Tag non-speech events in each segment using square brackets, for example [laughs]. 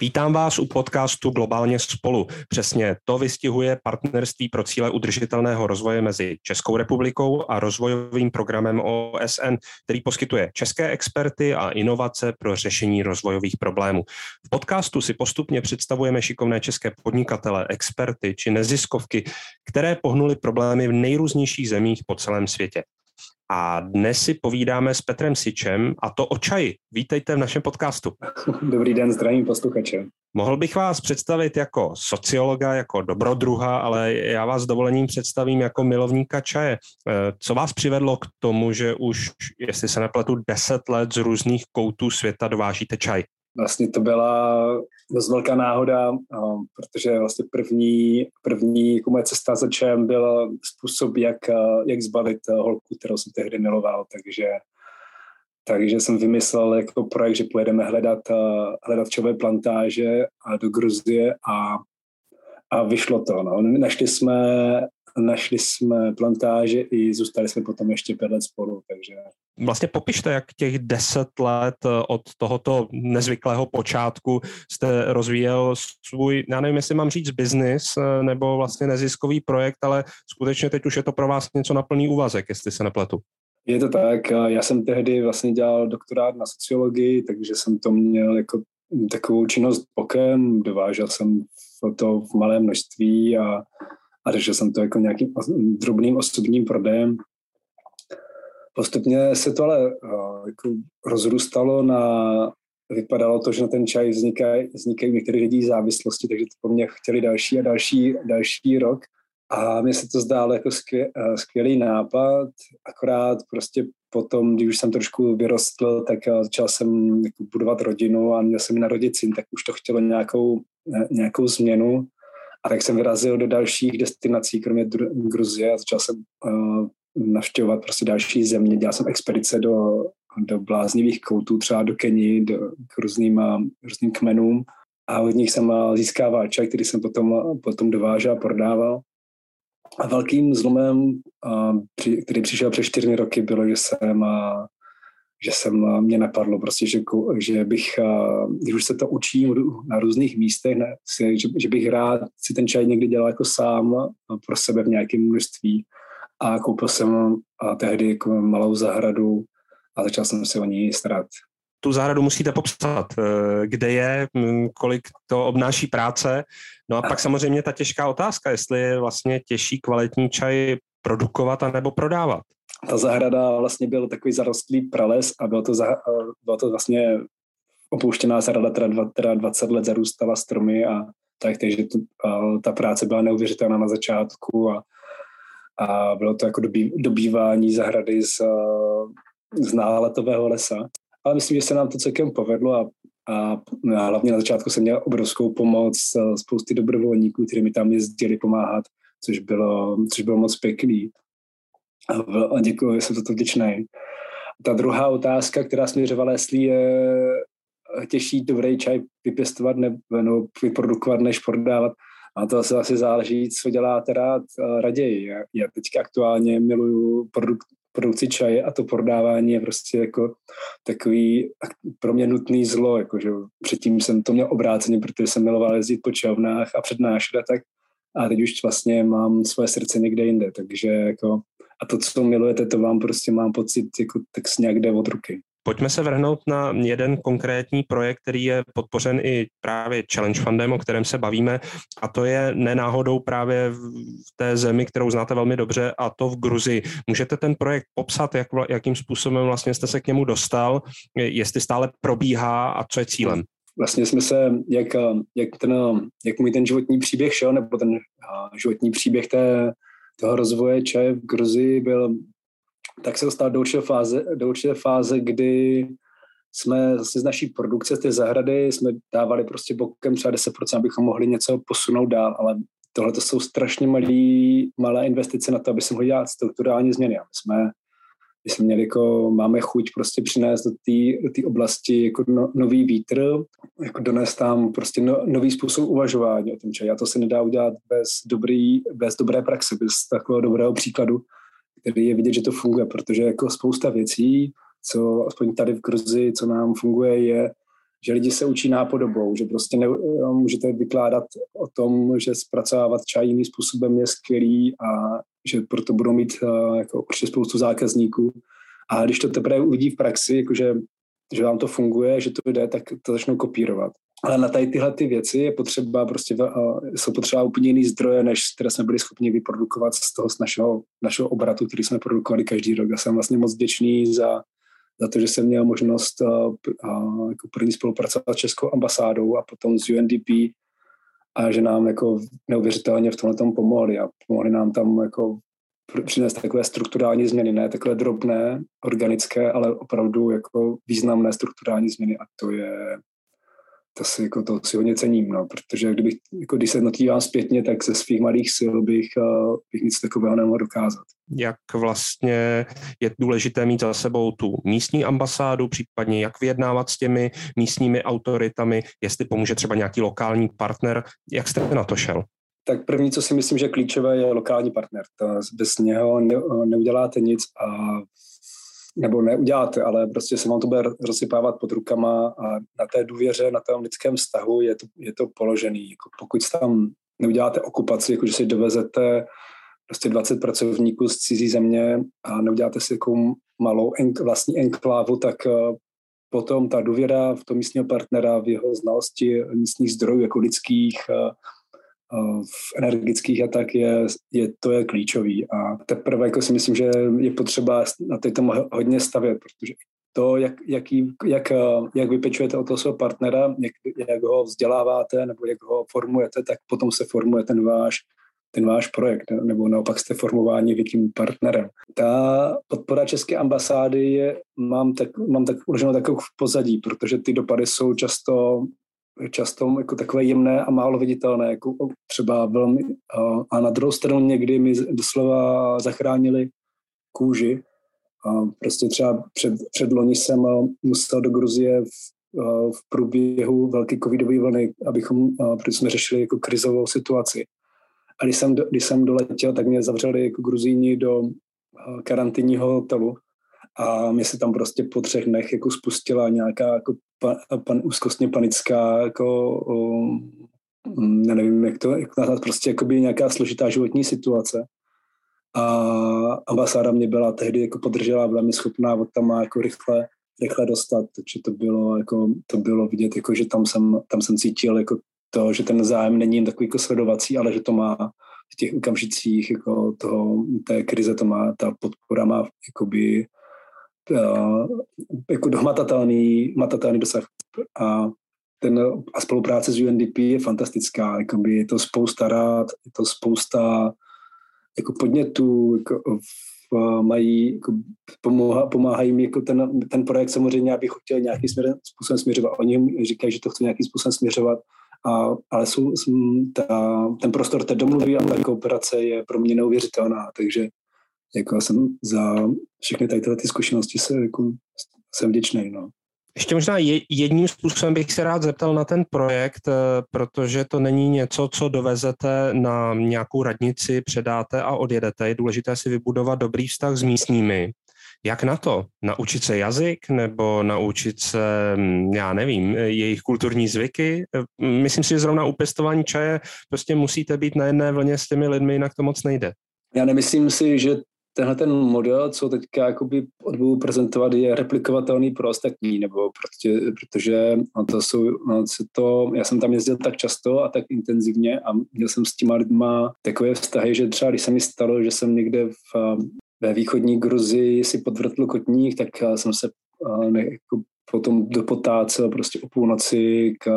Vítám vás u podcastu Globálně spolu. Přesně to vystihuje partnerství pro cíle udržitelného rozvoje mezi Českou republikou a rozvojovým programem OSN, který poskytuje české experty a inovace pro řešení rozvojových problémů. V podcastu si postupně představujeme šikovné české podnikatele, experty či neziskovky, které pohnuly problémy v nejrůznějších zemích po celém světě. A dnes si povídáme s Petrem Sičem a to o čaji. Vítejte v našem podcastu. [laughs] Dobrý den, zdravím posluchače. Mohl bych vás představit jako sociologa, jako dobrodruha, ale já vás s dovolením představím jako milovníka čaje. Eh, co vás přivedlo k tomu, že už, jestli se nepletu, deset let z různých koutů světa dovážíte čaj? Vlastně to byla dost velká náhoda, protože vlastně první, první jako moje cesta za čem byl způsob, jak, jak zbavit holku, kterou jsem tehdy miloval, takže takže jsem vymyslel jako projekt, že pojedeme hledat, hledat čové plantáže a do Gruzie a, a vyšlo to. No. Našli jsme našli jsme plantáže i zůstali jsme potom ještě pět let spolu, takže... Vlastně popište, jak těch deset let eh, od tohoto nezvyklého počátku jste rozvíjel svůj, já nevím, jestli mám říct biznis eh, nebo vlastně neziskový projekt, ale skutečně teď už je to pro vás něco na plný úvazek, jestli se nepletu. Je to tak, já jsem tehdy vlastně dělal doktorát na sociologii, takže jsem to měl jako takovou činnost bokem, dovážel jsem to v malém množství a a řešil jsem to jako nějakým drobným osobním prodejem. Postupně se to ale uh, jako rozrůstalo na, vypadalo to, že na ten čaj vznikají, vznikají některé lidi závislosti, takže to po mně chtěli další a další, další rok. A mně se to zdálo jako skvě, uh, skvělý nápad, akorát prostě potom, když už jsem trošku vyrostl, tak uh, začal jsem jako budovat rodinu a měl jsem mi narodit syn, tak už to chtělo nějakou, nějakou změnu. A tak jsem vyrazil do dalších destinací, kromě Gruzie a začal jsem uh, navštěvovat prostě další země. Dělal jsem expedice do, do bláznivých koutů, třeba do Keni, do, k různým, různým kmenům a od nich jsem získával čaj, který jsem potom, potom dovážel a prodával. A velkým zlomem, uh, který přišel přes čtyři roky, bylo, že jsem uh, že jsem, eh, mě napadlo prostě, že, že bych, eh, když už se to učím na různých místech, ne, že, že bych rád si ten čaj někdy dělal jako sám eh, pro sebe v nějakém množství a koupil jsem a tehdy jako malou zahradu a začal jsem se o ní starat. Tu zahradu musíte popsat, kde je, hm, kolik to obnáší práce. No a pak samozřejmě ta těžká otázka, jestli je vlastně těžší kvalitní čaj produkovat a nebo prodávat ta zahrada vlastně byl takový zarostlý prales a bylo to, za, bylo to vlastně opouštěná zahrada, dva, která 20 let zarůstala stromy a tak, takže to, a ta práce byla neuvěřitelná na začátku a, a bylo to jako dobý, dobývání zahrady z, z náletového lesa. Ale myslím, že se nám to celkem povedlo a, a, a hlavně na začátku jsem měl obrovskou pomoc spousty dobrovolníků, kteří mi tam jezdili pomáhat, což bylo, což bylo moc pěkný. A děkuji, jsem za to vděčný. Ta druhá otázka, která směřovala, jestli je těžší dobrý čaj vypěstovat nebo vyprodukovat, než prodávat. A to asi, asi záleží, co děláte rád raději. Já, teďka aktuálně miluju produk, produkci čaje a to prodávání je prostě jako takový pro mě nutný zlo. Jako, že předtím jsem to měl obráceně, protože jsem miloval jezdit po čavnách a přednášet a tak. A teď už vlastně mám svoje srdce někde jinde, takže jako a to, co milujete, to vám prostě mám pocit, jako tak nějak jde od ruky. Pojďme se vrhnout na jeden konkrétní projekt, který je podpořen i právě Challenge Fundem, o kterém se bavíme, a to je nenáhodou právě v té zemi, kterou znáte velmi dobře, a to v Gruzii. Můžete ten projekt popsat, jak, jakým způsobem vlastně jste se k němu dostal, jestli stále probíhá a co je cílem? Vlastně jsme se, jak, jak, ten, jak můj ten životní příběh šel, nebo ten životní příběh té toho rozvoje čaje v Gruzii byl, tak se dostal do určité fáze, do určité fáze, kdy jsme z naší produkce, z té zahrady, jsme dávali prostě bokem třeba 10%, abychom mohli něco posunout dál, ale tohle to jsou strašně malý, malé investice na to, aby se mohli dělat strukturální změny. A my jsme, my jsme měli jako, máme chuť prostě přinést do té oblasti jako no, nový vítr, jako donést tam prostě no, nový způsob uvažování o tom čaji. A to se nedá udělat bez, dobrý, bez dobré praxe, bez takového dobrého příkladu, který je vidět, že to funguje, protože jako spousta věcí, co aspoň tady v Gruzi, co nám funguje, je že lidi se učí nápodobou, že prostě ne, můžete vykládat o tom, že zpracovávat čaj jiným způsobem je skvělý a že proto budou mít uh, jako určitě spoustu zákazníků. A když to teprve uvidí v praxi, jakože, že vám to funguje, že to jde, tak to začnou kopírovat. Ale na tady tyhle ty věci je potřeba prostě, jsou potřeba úplně jiný zdroje, než které jsme byli schopni vyprodukovat z toho z našeho, našeho obratu, který jsme produkovali každý rok. Já jsem vlastně moc vděčný za za to, že jsem měl možnost uh, uh, jako první spolupracovat s Českou ambasádou a potom s UNDP a že nám jako neuvěřitelně v tomhle tom pomohli a pomohli nám tam jako přinést takové strukturální změny, ne takové drobné, organické, ale opravdu jako významné strukturální změny a to je to si, jako, to si hodně cením, no, protože kdybych, jako, když se to zpětně, tak ze svých malých sil bych, uh, bych nic takového nemohl dokázat. Jak vlastně je důležité mít za sebou tu místní ambasádu, případně jak vyjednávat s těmi místními autoritami, jestli pomůže třeba nějaký lokální partner. Jak jste na to šel? Tak první, co si myslím, že klíčové, je lokální partner. To bez něho ne, neuděláte nic a nebo neuděláte, ale prostě se vám to bude rozsypávat pod rukama a na té důvěře, na tom lidském vztahu je to, je to položený. Jako pokud tam neuděláte okupaci, jako že si dovezete prostě 20 pracovníků z cizí země a neuděláte si jako malou enk, vlastní enklávu, tak uh, potom ta důvěra v tom místního partnera, v jeho znalosti místních zdrojů, jako lidských, uh, v energických a tak je, je, to je klíčový. A teprve jako si myslím, že je potřeba na tom hodně stavět, protože to, jak, jaký, jak, jak vypečujete o toho svého partnera, jak, jak ho vzděláváte nebo jak ho formujete, tak potom se formuje ten váš ten váš projekt, nebo naopak jste formováni větším partnerem. Ta podpora České ambasády je, mám tak, mám tak uloženou takovou v pozadí, protože ty dopady jsou často často jako takové jemné a málo viditelné, jako třeba velmi, a na druhou stranu někdy mi doslova zachránili kůži. A prostě třeba před, před loni jsem musel do Gruzie v, v průběhu velké covidové vlny, abychom, protože jsme řešili jako krizovou situaci. A když jsem, když jsem doletěl, tak mě zavřeli jako Gruzíni do karanténního hotelu a mě se tam prostě po třech dnech jako spustila nějaká jako pan, pan, úzkostně panická jako um, nevím, jak to jak nazvat, prostě jakoby nějaká složitá životní situace. A ambasáda mě byla tehdy jako podržela, byla mi schopná od tam jako rychle, rychle dostat, takže to bylo, jako, to bylo vidět, jako, že tam jsem, tam jsem cítil jako to, že ten zájem není jen takový jako sledovací, ale že to má v těch okamžicích jako toho, té krize to má, ta podpora má jakoby jako hmatatelný, hmatatelný dosah. A, ten, a spolupráce s UNDP je fantastická. Jakoby je to spousta rád, je to spousta jako podnětů, jako v, mají, jako pomáha, pomáhají mi jako ten, ten projekt samozřejmě, abych chtěl nějakým směrem, způsobem směřovat. Oni říkají, že to chce nějakým způsobem směřovat, a, ale jsou, ta, ten prostor té domluvy a ta kooperace je pro mě neuvěřitelná, takže jako jsem za všechny tady tyhle ty zkušenosti se, jako, jsem vděčný. No. Ještě možná jedním způsobem bych se rád zeptal na ten projekt, eh, protože to není něco, co dovezete na nějakou radnici, předáte a odjedete. Je důležité si vybudovat dobrý vztah s místními. Jak na to? Naučit se jazyk nebo naučit se, hm, já nevím, jejich kulturní zvyky? Eh, myslím si, že zrovna u pěstování čaje prostě musíte být na jedné vlně s těmi lidmi, jinak to moc nejde. Já nemyslím si, že tenhle ten model, co teďka jakoby budu prezentovat, je replikovatelný pro ostatní, nebo prostě, protože no to jsou, no to, já jsem tam jezdil tak často a tak intenzivně a měl jsem s těma lidma takové vztahy, že třeba když se mi stalo, že jsem někde v, ve východní Gruzii si podvrtl kotník, tak jsem se ne, jako potom do potáce prostě o půlnoci k,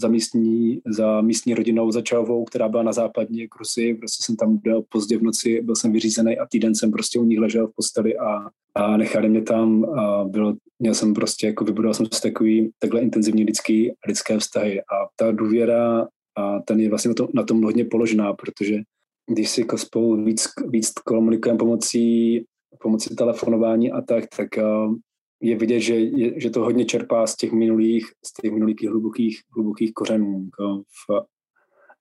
za, místní, za místní rodinou za Čavou, která byla na západní Krusy. Prostě jsem tam byl pozdě v noci, byl jsem vyřízený a týden jsem prostě u nich ležel v posteli a, a nechali mě tam a bylo, měl jsem prostě, jako vybudoval jsem si takový takhle intenzivní lidský, lidské vztahy a ta důvěra a ten je vlastně na, to, na tom hodně položená, protože když si jako spolu víc, víc komunikujeme pomocí, pomocí telefonování a tak, tak je vidět, že, je, že to hodně čerpá z těch minulých, z těch minulých hlubokých, hlubokých kořenů jako v,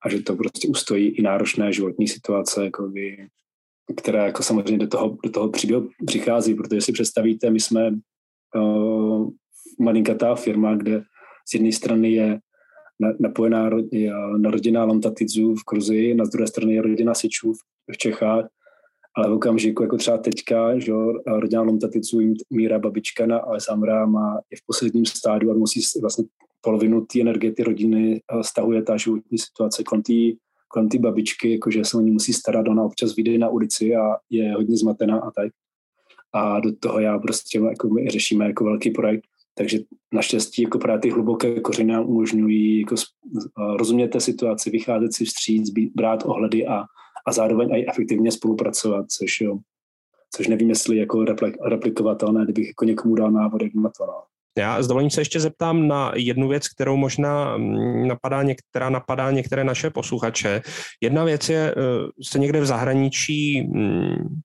a že to prostě ustojí i náročné životní situace, jako by, která jako samozřejmě do toho, do toho příběhu přichází, protože si představíte, my jsme uh, malinkatá firma, kde z jedné strany je napojená na rodina Lontatidzu v Gruzii, na druhé straně je rodina Sičů v Čechách, ale v okamžiku, jako třeba teďka, že rodina Lomtatidzu, Míra babička na Alessandra má je v posledním stádiu a musí vlastně polovinu té energie ty rodiny stahuje ta životní situace kolem té babičky, jakože se o ní musí starat, ona občas vyjde na ulici a je hodně zmatená a tak. A do toho já prostě jako my řešíme jako velký projekt, takže naštěstí jako právě ty hluboké kořeny umožňují jako rozumět té situaci, vycházet si vstříc, brát ohledy a, a zároveň i efektivně spolupracovat, což, jo, což nevím, jestli jako replik, replikovatelné, kdybych jako někomu dal návod, jak to. No. Já s dovolením se ještě zeptám na jednu věc, kterou možná mm, napadá, některá napadá některé naše posluchače. Jedna věc je eh, se někde v zahraničí mm,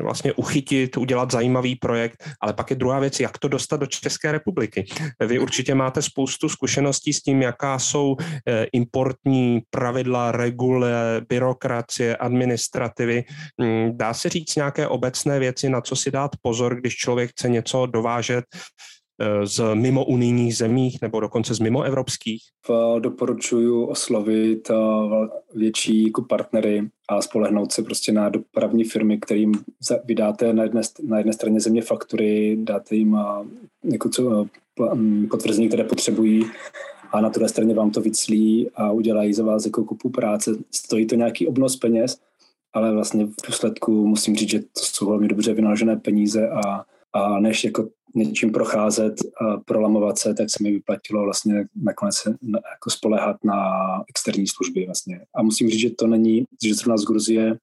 vlastně uchytit, udělat zajímavý projekt, ale pak je druhá věc, jak to dostat do České republiky. Vy určitě máte spoustu zkušeností s tím, jaká jsou eh, importní pravidla, regule, byrokracie, administrativy. Mm, dá se říct nějaké obecné věci, na co si dát pozor, když člověk chce něco dovážet z mimo unijních zemích nebo dokonce z mimo evropských? Doporučuji oslovit eh, větší jako partnery a spolehnout se prostě na dopravní firmy, kterým vydáte na jedné, na jedné straně země faktury, dáte jim eh, jako co, mm, potvrzení, které potřebují a na druhé straně vám to vyclí a udělají za vás jako kupu práce. Stojí to nějaký obnos peněz, ale vlastně v důsledku musím říct, že to jsou velmi dobře vynaložené peníze a, a než jako něčím procházet a prolamovat se, tak se mi vyplatilo vlastně nakonec jako spolehat na externí služby vlastně. A musím říct, že to není, že zrovna z Gruzie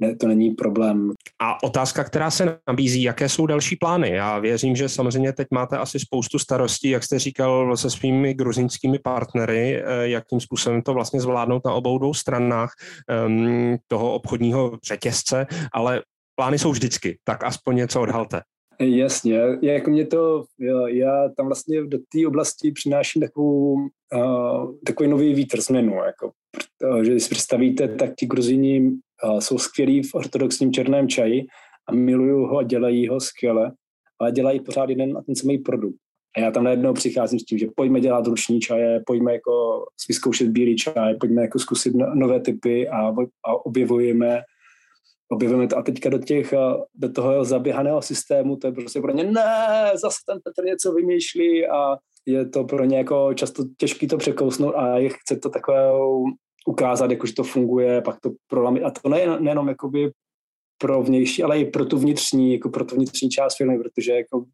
ne, to není problém. A otázka, která se nabízí, jaké jsou další plány? Já věřím, že samozřejmě teď máte asi spoustu starostí, jak jste říkal, se svými gruzínskými partnery, eh, jakým způsobem to vlastně zvládnout na obou dvou stranách um, toho obchodního řetězce, ale plány jsou vždycky, tak aspoň něco odhalte. Jasně, jako mě to, já, tam vlastně do té oblasti přináším takovou, uh, takový nový vítr změnu, jako, že si představíte, tak ti gruzini uh, jsou skvělí v ortodoxním černém čaji a milují ho a dělají ho skvěle, ale dělají pořád jeden a ten samý produkt. A já tam najednou přicházím s tím, že pojďme dělat ruční čaje, pojďme jako vyzkoušet bílý čaj, pojďme jako zkusit no, nové typy a, a objevujeme objevujeme to a teďka do, těch, do toho zaběhaného systému, to je prostě pro ně, ne, zase ten Petr něco vymýšlí a je to pro ně jako často těžký to překousnout a je chce to takové ukázat, jako, že to funguje, pak to prolamit. A to nejen, nejenom jakoby pro vnější, ale i pro tu vnitřní, jako pro tu vnitřní část firmy, protože jako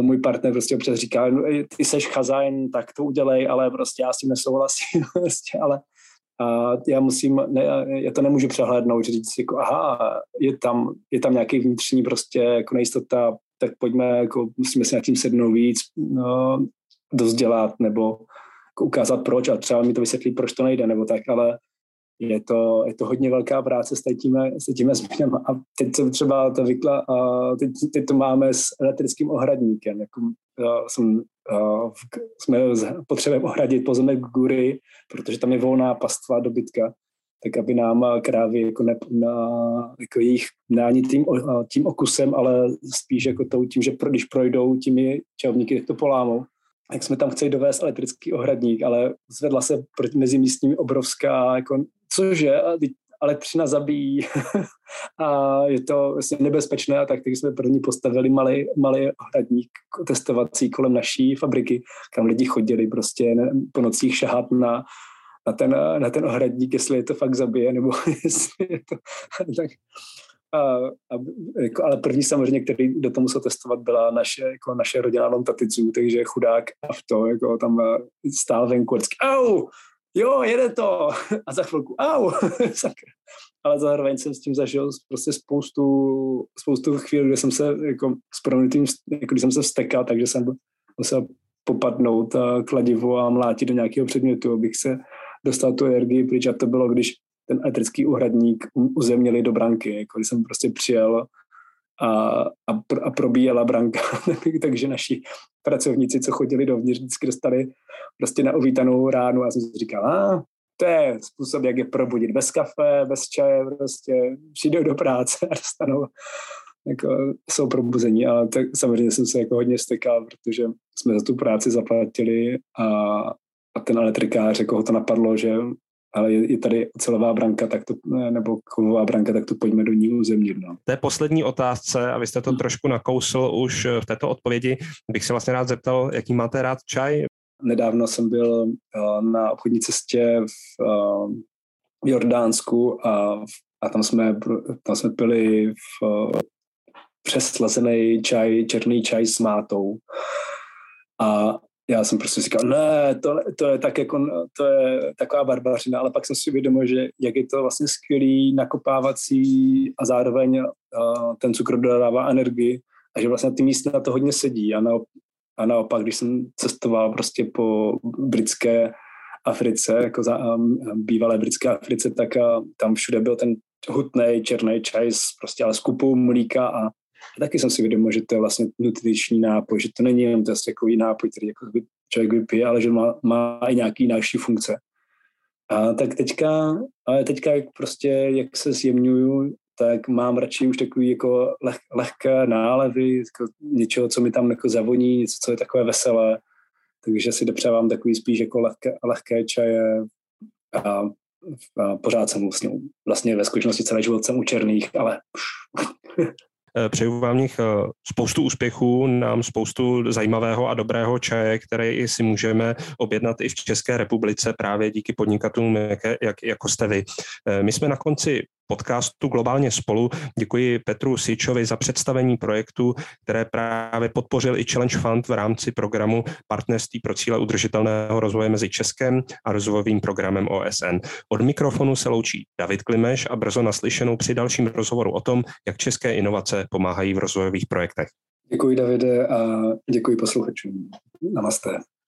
můj partner prostě občas říká, no, ty seš chazajn, tak to udělej, ale prostě já s tím nesouhlasím, [laughs] prostě, ale a já musím, ne, já to nemůžu přehlédnout, říct jako, aha, je tam, je tam nějaký vnitřní prostě jako nejistota, tak pojďme, jako musíme si nad tím sednout víc, no, dozdělat, nebo jako ukázat proč a třeba mi to vysvětlí, proč to nejde, nebo tak, ale je to, je to hodně velká práce s těmi, s těmi změnami. A teď se třeba to vykla, a teď, teď to máme s elektrickým ohradníkem. Jako, jsem, jsme potřebujeme ohradit pozemek Gury, protože tam je volná pastva dobytka, tak aby nám krávy jako, ne, na, jako jejich nání tím, tím okusem, ale spíš jako tou, tím, že pro, když projdou těmi čelníky, tak to polámou. Jak jsme tam chtěli dovést elektrický ohradník, ale zvedla se mezi místními obrovská, jako, cože, elektřina zabíjí [laughs] a je to vlastně nebezpečné a tak, tak jsme první postavili malý, malý ohradník testovací kolem naší fabriky, kam lidi chodili prostě po nocích šahat na, na ten, na ten ohradník, jestli je to fakt zabije, nebo [laughs] jestli je to [laughs] tak. A, a, jako, ale první samozřejmě, který do toho musel testovat, byla naše, jako naše rodina Lontatidzu, takže chudák a v to, jako tam stál venku vždycky, au, jo, jede to. [laughs] A za chvilku, au, [laughs] ale zároveň jsem s tím zažil prostě spoustu, spoustu chvíli, kde jsem se jako s proměnitým, jako když jsem se vstekal, takže jsem musel popadnout kladivo a mlátit do nějakého předmětu, abych se dostal tu energii pryč. A to bylo, když ten elektrický uhradník uzemnili do branky, jako když jsem prostě přijel a, a, a probíjela branka, [laughs] takže naši pracovníci, co chodili dovnitř, vždycky dostali prostě na uvítanou ránu a jsem si říkal, a to je způsob, jak je probudit bez kafe, bez čaje, prostě přijdou do práce a dostanou, jako jsou probuzení, ale tak samozřejmě jsem se jako hodně stekal, protože jsme za tu práci zaplatili a, a ten elektrikář, jako ho to napadlo, že ale je, je tady celová branka, tak to, nebo kovová branka, tak to pojďme do ní uzemnit. No. Té poslední otázce, a vy jste to hmm. trošku nakousl už v této odpovědi, bych se vlastně rád zeptal, jaký máte rád čaj? Nedávno jsem byl uh, na obchodní cestě v, v Jordánsku a, a tam, jsme, tam jsme pili v, přeslazený čaj, černý čaj s mátou. A já jsem prostě říkal, ne, to, to je tak jako, to je taková barbařina, ale pak jsem si uvědomil, že jak je to vlastně skvělý nakopávací a zároveň uh, ten cukr dodává energii a že vlastně ty místa na to hodně sedí. A, na, a naopak, když jsem cestoval prostě po britské Africe, jako za, um, bývalé britské Africe, tak uh, tam všude byl ten hutný černý čaj prostě ale s kupou mlíka a a taky jsem si vědomil, že to je vlastně nutriční nápoj, že to není jenom prostě takový nápoj, který jako člověk vypije, ale že má, má i nějaký další funkce. A tak teďka, ale teďka jak prostě, jak se zjemňuju, tak mám radši už takový jako leh, lehké nálevy, jako něčeho, co mi tam jako zavoní, něco, co je takové veselé. Takže si dopřávám takový spíš jako lehké, lehké čaje a, a pořád jsem vlastně, vlastně ve skutečnosti celý život jsem u černých, ale přeju vám nich eh, spoustu úspěchů, nám spoustu zajímavého a dobrého čaje, které si můžeme objednat i v České republice právě díky podnikatelům, jak, jak, jako jste vy. Eh, my jsme na konci podcastu Globálně spolu. Děkuji Petru Sičovi za představení projektu, které právě podpořil i Challenge Fund v rámci programu Partnerství pro cíle udržitelného rozvoje mezi Českem a rozvojovým programem OSN. Od mikrofonu se loučí David Klimeš a brzo naslyšenou při dalším rozhovoru o tom, jak české inovace pomáhají v rozvojových projektech. Děkuji Davide a děkuji posluchačům. Namaste.